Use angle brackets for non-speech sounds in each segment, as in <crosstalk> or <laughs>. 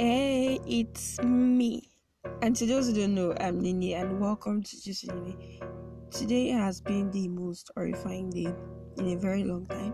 Hey, it's me. And to those who don't know, I'm Nini and welcome to Just Nini. Today has been the most horrifying day in a very long time.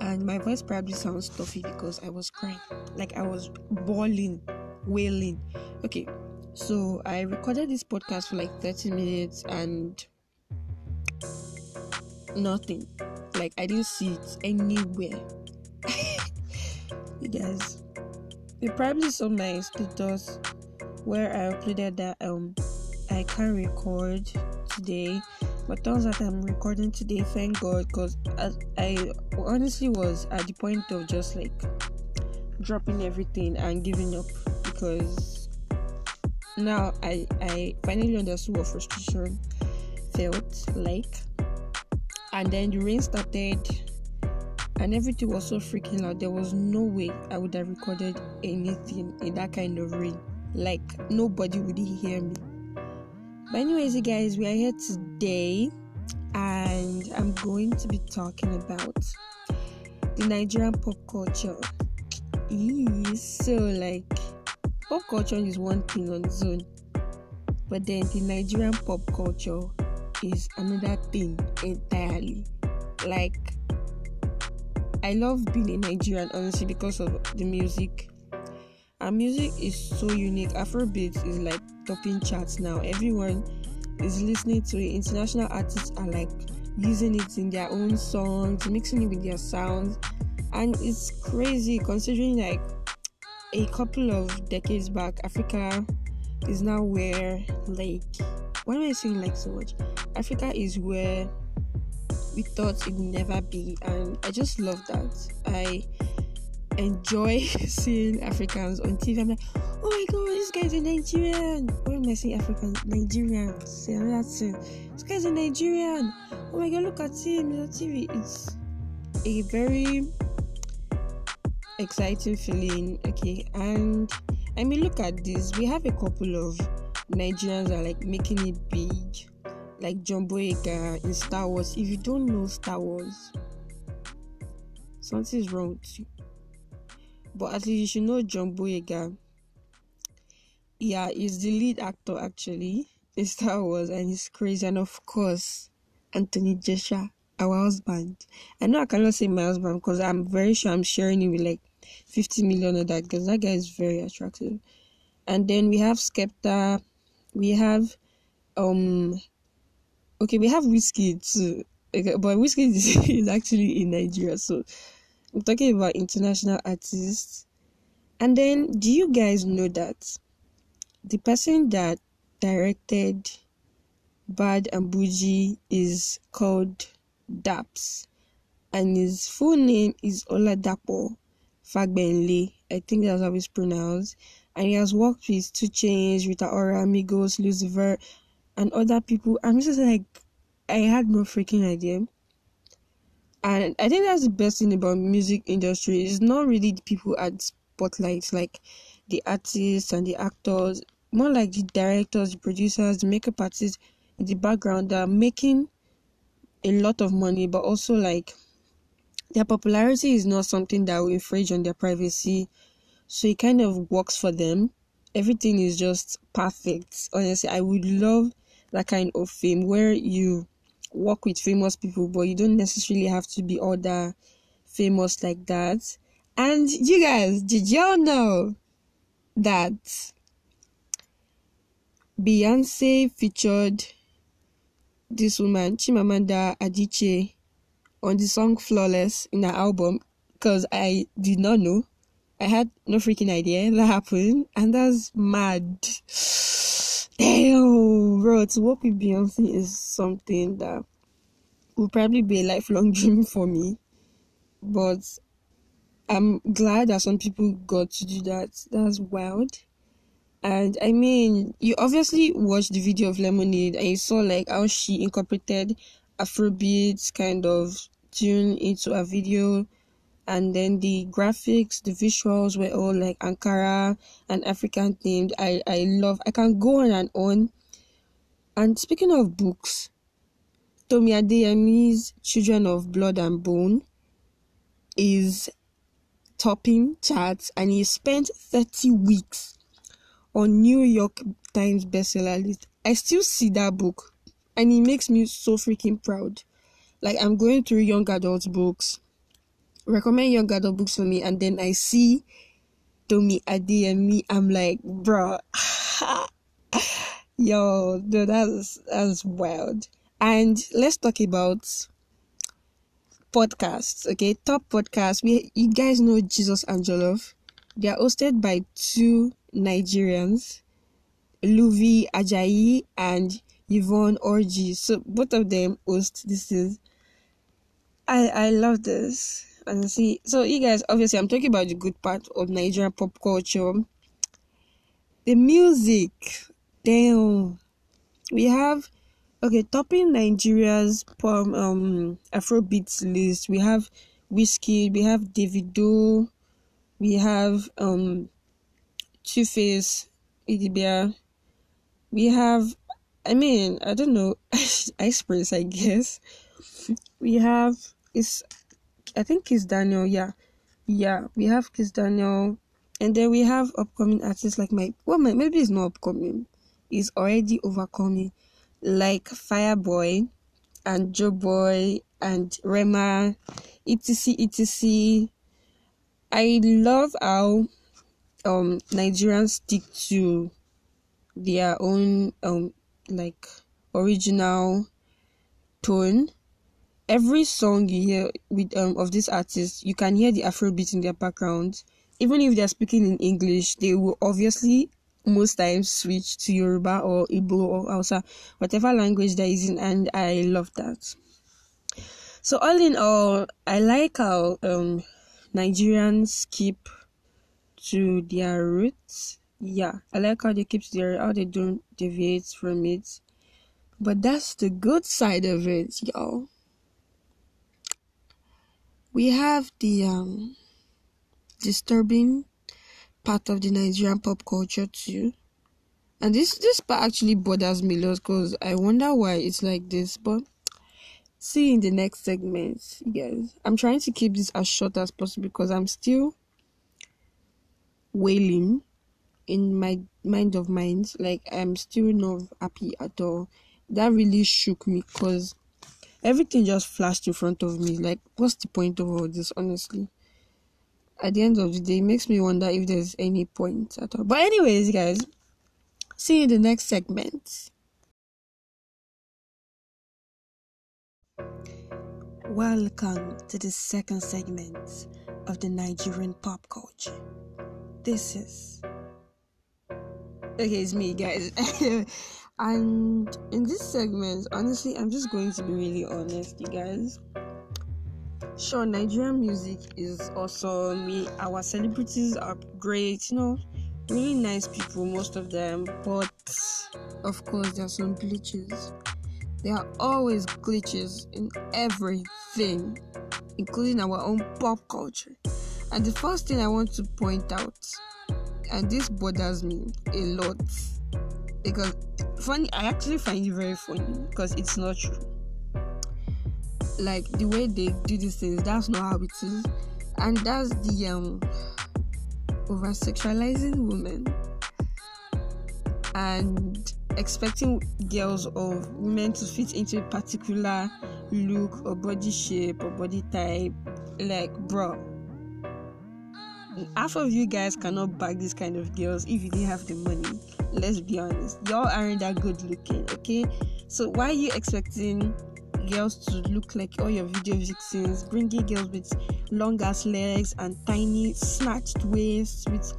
And my voice probably sounds stuffy because I was crying. Like I was bawling, wailing. Okay, so I recorded this podcast for like 30 minutes and nothing. Like I didn't see it anywhere. <laughs> you guys you probably saw my status where I uploaded that um I can't record today, but turns out I'm recording today. Thank God, because I, I honestly was at the point of just like dropping everything and giving up because now I I finally understood what frustration felt like, and then the rain started and everything was so freaking loud. There was no way I would have recorded anything in that kind of rain. Like nobody would hear me. But anyways, you guys, we are here today, and I'm going to be talking about the Nigerian pop culture. so like pop culture is one thing on its own, but then the Nigerian pop culture is another thing entirely. Like I love being a Nigerian honestly because of the music. Our music is so unique. Afrobeat is like topping charts now. Everyone is listening to it. International artists are like using it in their own songs, mixing it with their sounds. And it's crazy considering like a couple of decades back, Africa is now where like why am I saying like so much? Africa is where we thought it would never be and i just love that. I enjoy <laughs> seeing africans on tv i'm like oh my god this guy's a nigerian. Why am i saying african nigerian say another thing this guy's a nigerian. Oh my god look at him on tv it's a very exciting feeling okay? And i mean look at this. We have a couple of nigerians are like making it big like John Boyega in Star Wars. If you don't know Star Wars, something's wrong with you. But at least you should know John Boyega. Yeah, he's the lead actor actually in Star Wars, and he's crazy. And of course, Anthony Joshua, our husband. I know I cannot say my husband because I'm very sure I'm sharing it with like 50 million of that because that guy is very attractive. And then we have Skepta, we have um okay, we have Wizkid too, okay, but Wizkid is, <laughs> is actually in Nigeria. So I'm talking about international artists. And then, do you guys know that the person that directed Bad and Bougie is called Daps, and his full name is Oladapo Fagbenle. I think that's how it's pronounced. And he has worked with 2 Chainz, Rita Ora, Migos, Lucifer, and other people. I'm just like, I had no freaking idea. And I think that's the best thing about music industry. It's not really the people at spotlight, like the artists and the actors, more like the directors, the producers, the makeup artists in the background that are making a lot of money, but also like their popularity is not something that will infringe on their privacy. So it kind of works for them. Everything is just perfect. Honestly, I would love that kind of fame where you work with famous people, but you don't necessarily have to be all that famous like that. And you guys, did y'all know that Beyonce featured this woman, Chimamanda Adichie, on the song Flawless in her album? Because I did not know. I had no freaking idea that happened, and that's mad. Damn, bro, to work with Beyonce is something that will probably be a lifelong <laughs> dream for me. But I'm glad that some people got to do that. That's wild. And I mean, you obviously watched the video of Lemonade and you saw like how she incorporated Afrobeats kind of tune into a video and then the graphics the visuals were all like ankara and african themed i i love i can go on and on and speaking of books tomi adeyemi's children of blood and bone is topping charts and he spent 30 weeks on New York Times bestseller list. I still see that book and it makes me so freaking proud. Like I'm going through young adult books, recommend young adult books for me, and then I see Tomi Adeyemi. I'm like, bro, <sighs> yo, dude, that's that's wild. And let's talk about podcasts. Okay, top podcasts. We you guys know Jesus and Jollof. They are hosted by two Nigerians, Luvvie Ajayi and Yvonne Orji. So both of them host. This is I I love this. And see, so you guys, obviously, I'm talking about the good part of Nigerian pop culture. The music, damn. We have okay, topping Nigeria's pop um Afrobeats list. We have Wizkid we have Davido, we have um Two Face, Idibia. We have, I mean, I don't know, <laughs> Ice Prince, I guess. We have it's I think Kiss Daniel, yeah. Yeah, we have Kiss Daniel. And then we have upcoming artists like my well my maybe it's not upcoming. It's already overcoming. Like Fireboy and Joeboy and Rema, etc etc. I love how um Nigerians stick to their own um like original tone every song you hear with um of this artist, you can hear the Afrobeat in their background. Even if they're speaking in English, they will obviously most times switch to Yoruba or Igbo or Hausa, whatever language they're using, and I love that. So all in all, I like how um Nigerians keep to their roots. Yeah, I like how they keep to their how they don't deviate from it. But that's the good side of it, y'all we have the um, disturbing part of the Nigerian pop culture too. And this this part actually bothers me a lot because I wonder why it's like this. But see in the next segment, guys. I'm trying to keep this as short as possible because I'm still wailing in my mind of minds. Like I'm still not happy at all. That really shook me because everything just flashed in front of me. Like, what's the point of all this, honestly? At the end of the day, it makes me wonder if there's any point at all. But, anyways, guys, see you in the next segment. Welcome to the second segment of the Nigerian pop culture. This is. Okay, it's me, guys. <laughs> And in this segment, honestly, I'm just going to be really honest, you guys. Sure, Nigerian music is awesome. We, our celebrities are great, you know, really nice people, most of them. But of course, there are some glitches. There are always glitches in everything, including our own pop culture. And the first thing I want to point out, and this bothers me a lot, because funny i actually find it very funny because it's not true. Like the way they do these things that's not how it is. And that's the um over sexualizing women and expecting girls or women to fit into a particular look or body shape or body type. Like bro half of you guys cannot back these kind of girls if you didn't have the money. Let's be honest. Y'all aren't that good looking okay? So why are you expecting girls to look like all your video vixens bringing girls with long ass legs and tiny snatched waists with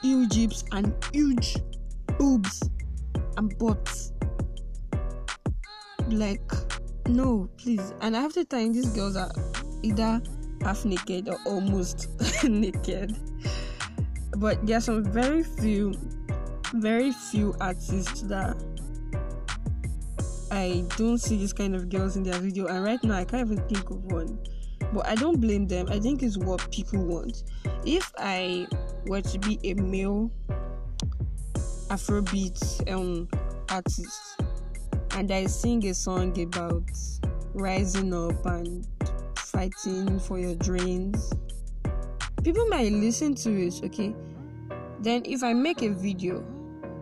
huge hips and huge boobs and butts? Like no please. And after time these girls are either half naked or almost <laughs> naked but there are some very few very few artists that I don't see this kind of girls in their video, and right now I can't even think of one. But I don't blame them. I think it's what people want. If I were to be a male Afrobeat um, artist and I sing a song about rising up and fighting for your dreams, people might listen to it, okay? Then if I make a video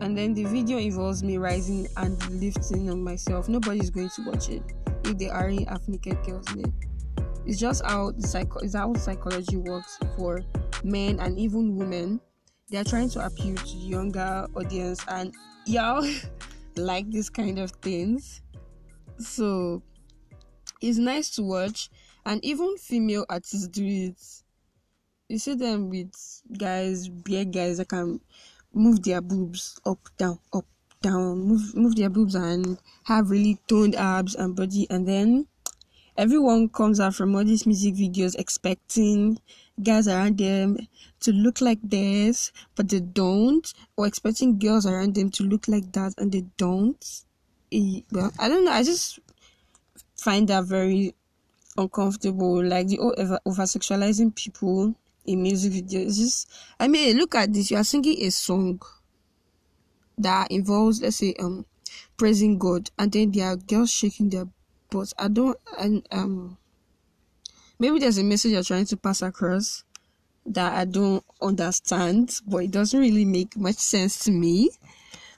and then the video involves me rising and lifting on myself, nobody's going to watch it if they aren't half naked girls in it. It's just how the psycho is how psychology works for men and even women. They are trying to appeal to the younger audience and y'all <laughs> like this kind of things. So it's nice to watch and even female artists do it. You see them with guys, big guys that can move their boobs up, down, up, down, move move their boobs and have really toned abs and body and then everyone comes out from all these music videos expecting guys around them to look like this, but they don't, or expecting girls around them to look like that and they don't. Well, I don't know. I just find that very uncomfortable. Like the over sexualizing people in music videos. Just, I mean, look at this. You are singing a song that involves, let's say, um, praising God, and then there are girls shaking their butts. I don't, and um, maybe there's a message you're trying to pass across that I don't understand, but it doesn't really make much sense to me.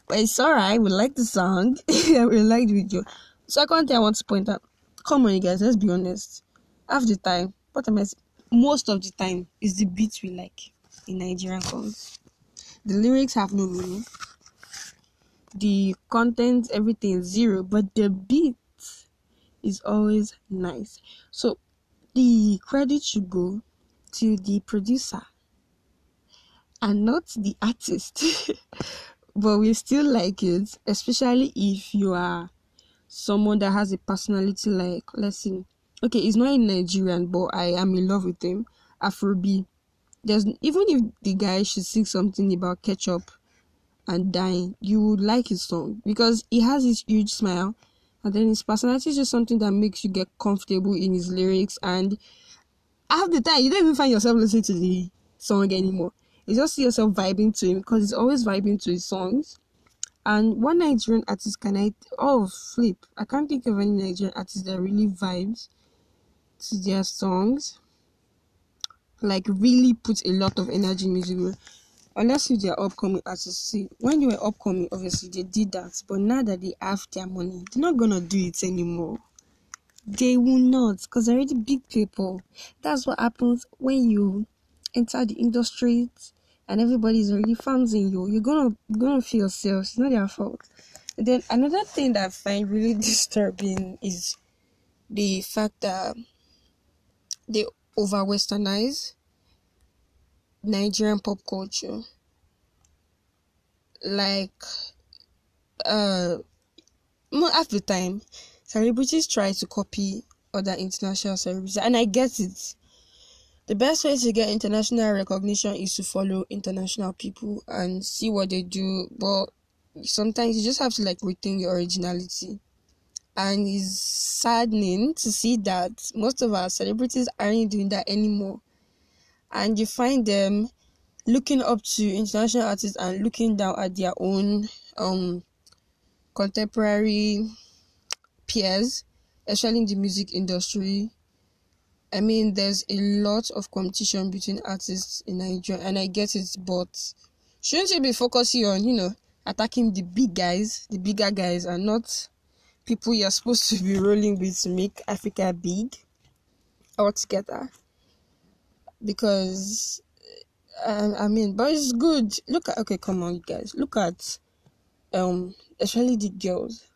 But it's alright. We like the song. <laughs> we like the video. Second thing I want to point out. Come on, you guys. Let's be honest. Half the time, what am I? Most of the time, is the beat we like in Nigerian songs. The lyrics have no meaning. The content, everything zero, but the beat is always nice. So the credit should go to the producer and not the artist. <laughs> but we still like it, especially if you are someone that has a personality like, let's see, okay, he's not a Nigerian, but I am in love with him. Afrobeat. There's even if the guy should sing something about ketchup and dying, you would like his song because he has this huge smile, and then his personality is just something that makes you get comfortable in his lyrics and half the time you don't even find yourself listening to the song anymore. You just see yourself vibing to him because he's always vibing to his songs. And one Nigerian artist can I oh flip. I can't think of any Nigerian artist that really vibes their songs. Like really put a lot of energy in music. Unless you they're upcoming artists. See, when you were upcoming, obviously they did that. But now that they have their money, they're not gonna do it anymore. They will not, because they're already big people. That's what happens when you enter the industry and everybody's already fans in you. You're gonna gonna feel yourself. It's not their fault. And then another thing that I find really <laughs> disturbing is the fact that they over westernize Nigerian pop culture. Like uh half the time celebrities try to copy other international celebrities, and I get it. The best way to get international recognition is to follow international people and see what they do, but sometimes you just have to like retain your originality. And it's saddening to see that most of our celebrities aren't doing that anymore. And you find them looking up to international artists and looking down at their own um contemporary peers, especially in the music industry. I mean, there's a lot of competition between artists in Nigeria, and I get it, but shouldn't you be focusing on, you know, attacking the big guys, the bigger guys, and not people you're supposed to be rolling with to make Africa big altogether? Because, um, I mean, but it's good. Look at, okay, come on, guys, look at, um, especially the girls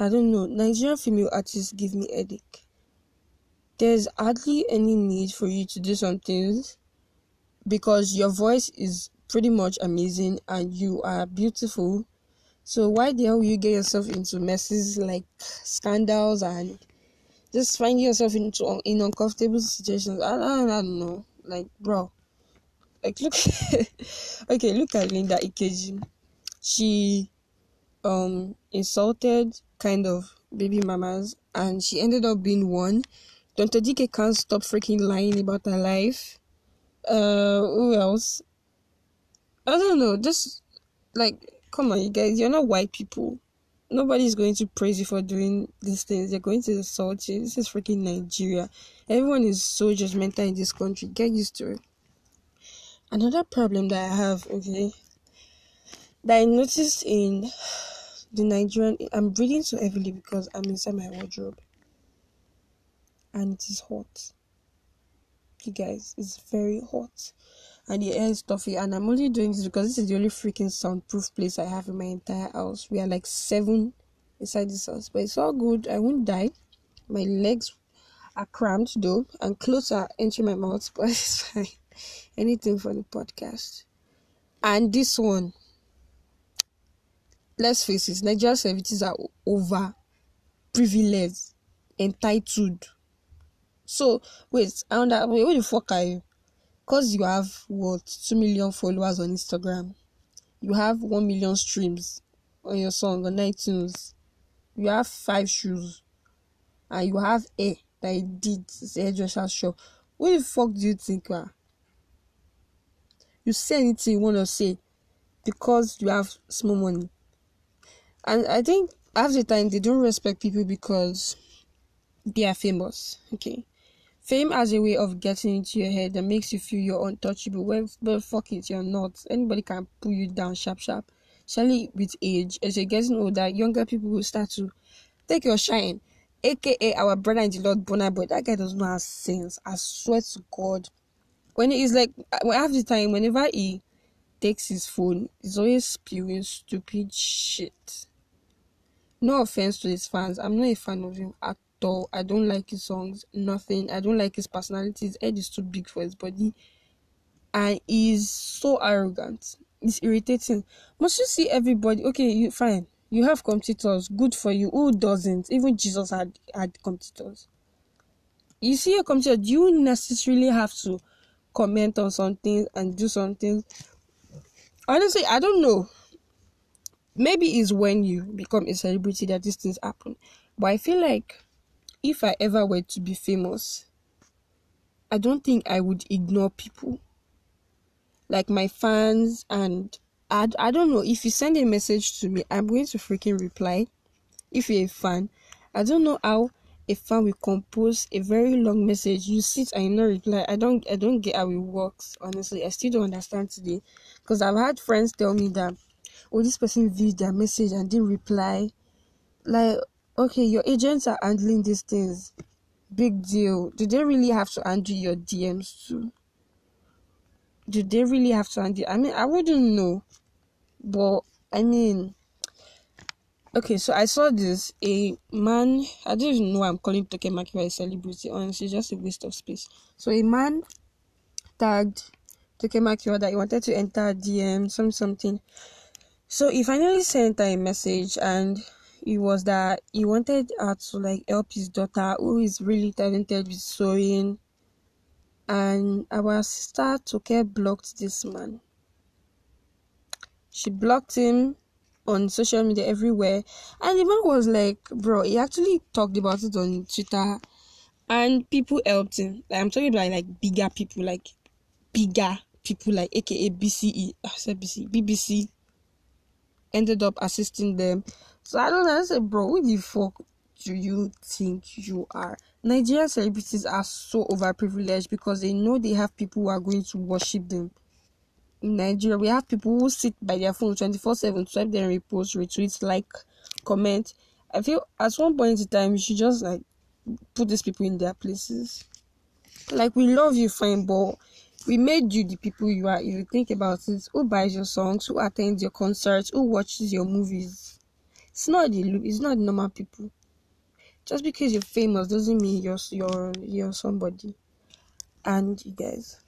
I don't know. Nigerian female artists give me headache. There's hardly any need for you to do some things because your voice is pretty much amazing and you are beautiful. So why the hell will you get yourself into messes like scandals and just finding yourself into in uncomfortable situations? I, I, I don't know. Like, bro, like look, <laughs> okay, look at Linda Ikeji. She um insulted kind of baby mamas and she ended up being one. Dr. DK can't stop freaking lying about her life. Uh who else? I don't know, just like come on you guys, you're not white people. Nobody's going to praise you for doing these things. They're going to insult you. This is freaking Nigeria. Everyone is so judgmental in this country. Get used to it. another problem that I have, okay, that I noticed in the Nigerian. I'm breathing so heavily because I'm inside my wardrobe, and it is hot. You guys, it's very hot, and the air is stuffy. And I'm only doing this because this is the only freaking soundproof place I have in my entire house. We are like seven inside this house, but it's all good. I won't die. My legs are cramped though, and clothes are entering my mouth, <laughs> but it's fine. Anything for the podcast. And this one, let's face it, Nigerian services are over privileged, entitled. So wait, I wonder wait, where the fuck are you? Cause you have what two million followers on Instagram, you have one million streams on your song on iTunes, you have five shoes, and you have hair that you did the hairdresser shop. What the fuck do you think you are? You say anything you wanna say because you have small money. And I think half the time they don't respect people because they are famous. Okay. Fame has a way of getting into your head that makes you feel you're untouchable. Well, but fuck it, you're not. Anybody can pull you down sharp, sharp. Surely, with age, as you're getting older, younger people will start to take your shine. AKA our brother in the Lord, Burna Boy. That guy does not have sense. I swear to God. When he's like, half the time, whenever he takes his phone, he's always spewing stupid shit. No offense to his fans, I'm not a fan of him at all. I don't like his songs, nothing. I don't like his personality. His head is too big for his body, and he's so arrogant. It's irritating. Must you see everybody? Okay, you fine. You have competitors. Good for you. Who doesn't? Even Jesus had had competitors. You see a competitor. Do you necessarily have to comment on something and do something? Honestly, I don't know maybe it's when you become a celebrity that these things happen. But I feel like if I ever were to be famous, I don't think I would ignore people. Like my fans and I, I don't know if you send a message to me, I'm going to freaking reply. If you're a fan, I don't know how a fan will compose a very long message. You sit and you reply. I don't I don't get how it works. Honestly, I still don't understand today. Because I've had friends tell me that oh this person viewed their message and didn't reply like okay your agents are handling these things. Big deal. Do they really have to handle your dms too? Do they really have to handle i mean i wouldn't know. But i mean okay so i saw this a man i don't even know i'm calling Toke Makinwa a celebrity honestly just a waste of space. So a man tagged Toke Makinwa that he wanted to enter dm some something. So he finally sent her a message and it was that he wanted her to like help his daughter who is really talented with sewing and our sister took Toke blocked this man. She blocked him on social media everywhere and the man was like bro he actually talked about it on Twitter and people helped him. Like, I'm talking about like bigger people like bigger people like aka BCE I said BC BBC ended up assisting them. So I don't know. I said, bro, who the fuck do you think you are? Nigerian celebrities are so overprivileged because they know they have people who are going to worship them. In Nigeria, we have people who sit by their phone 24 7, swipe their repost, retweet, like, comment. I feel at one point in time, you should just like put these people in their places. Like, we love you, fine, but we made you the people you are. If you think about it, who buys your songs, who attends your concerts, who watches your movies. It's not the it's not the normal people. Just because you're famous doesn't mean you're you're you're somebody. And you guys,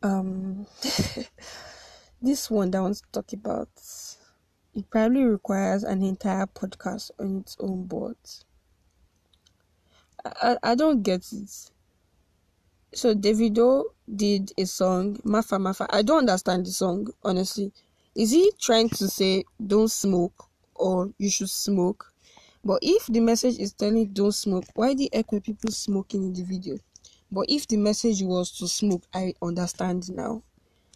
um, <laughs> this one that I want to talk about, it probably requires an entire podcast on its own. But I I don't get it so Davido did a song, Mafa Mafa. I don't understand the song, honestly. Is he trying to say don't smoke or you should smoke? But if the message is telling don't smoke, why the heck were people smoking in the video? But if the message was to smoke, I understand now.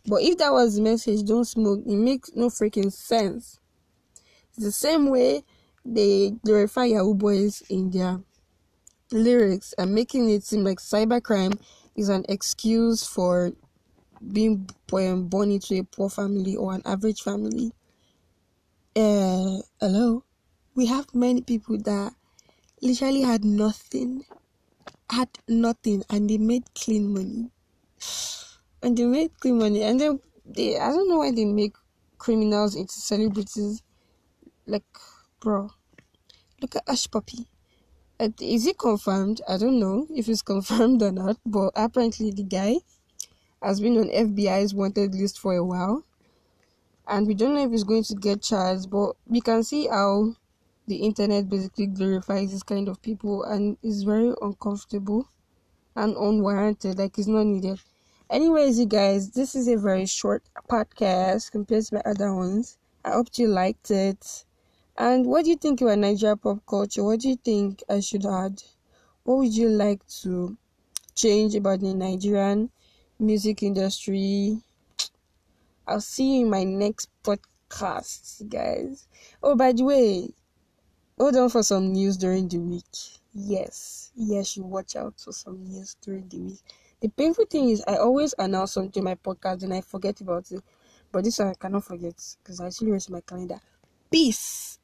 But if that was the message, don't smoke, it makes no freaking sense. It's the same way they glorify Yahoo boys in their lyrics and making it seem like cybercrime is an excuse for being born into a poor family or an average family. Uh, hello, we have many people that literally had nothing, had nothing, and they made clean money. And they made clean money, and then they, I don't know why they make criminals into celebrities. Like, bro, look at Hushpuppi. Is it confirmed? I don't know if it's <laughs> confirmed or not, but apparently the guy has been on FBI's wanted list for a while, and we don't know if he's going to get charged. But we can see how the internet basically glorifies this kind of people, and is very uncomfortable and unwarranted. Like it's not needed. Anyways, you guys, this is a very short podcast compared to my other ones. I hope you liked it. And what do you think about Nigeria pop culture? What do you think I should add? What would you like to change about the Nigerian music industry? I'll see you in my next podcast, guys. Oh, by the way, hold on for some news during the week. Yes, yes, you watch out for some news during the week. The painful thing is, I always announce something in my podcast and I forget about it. But this one I cannot forget because I actually wrote my calendar. Peace.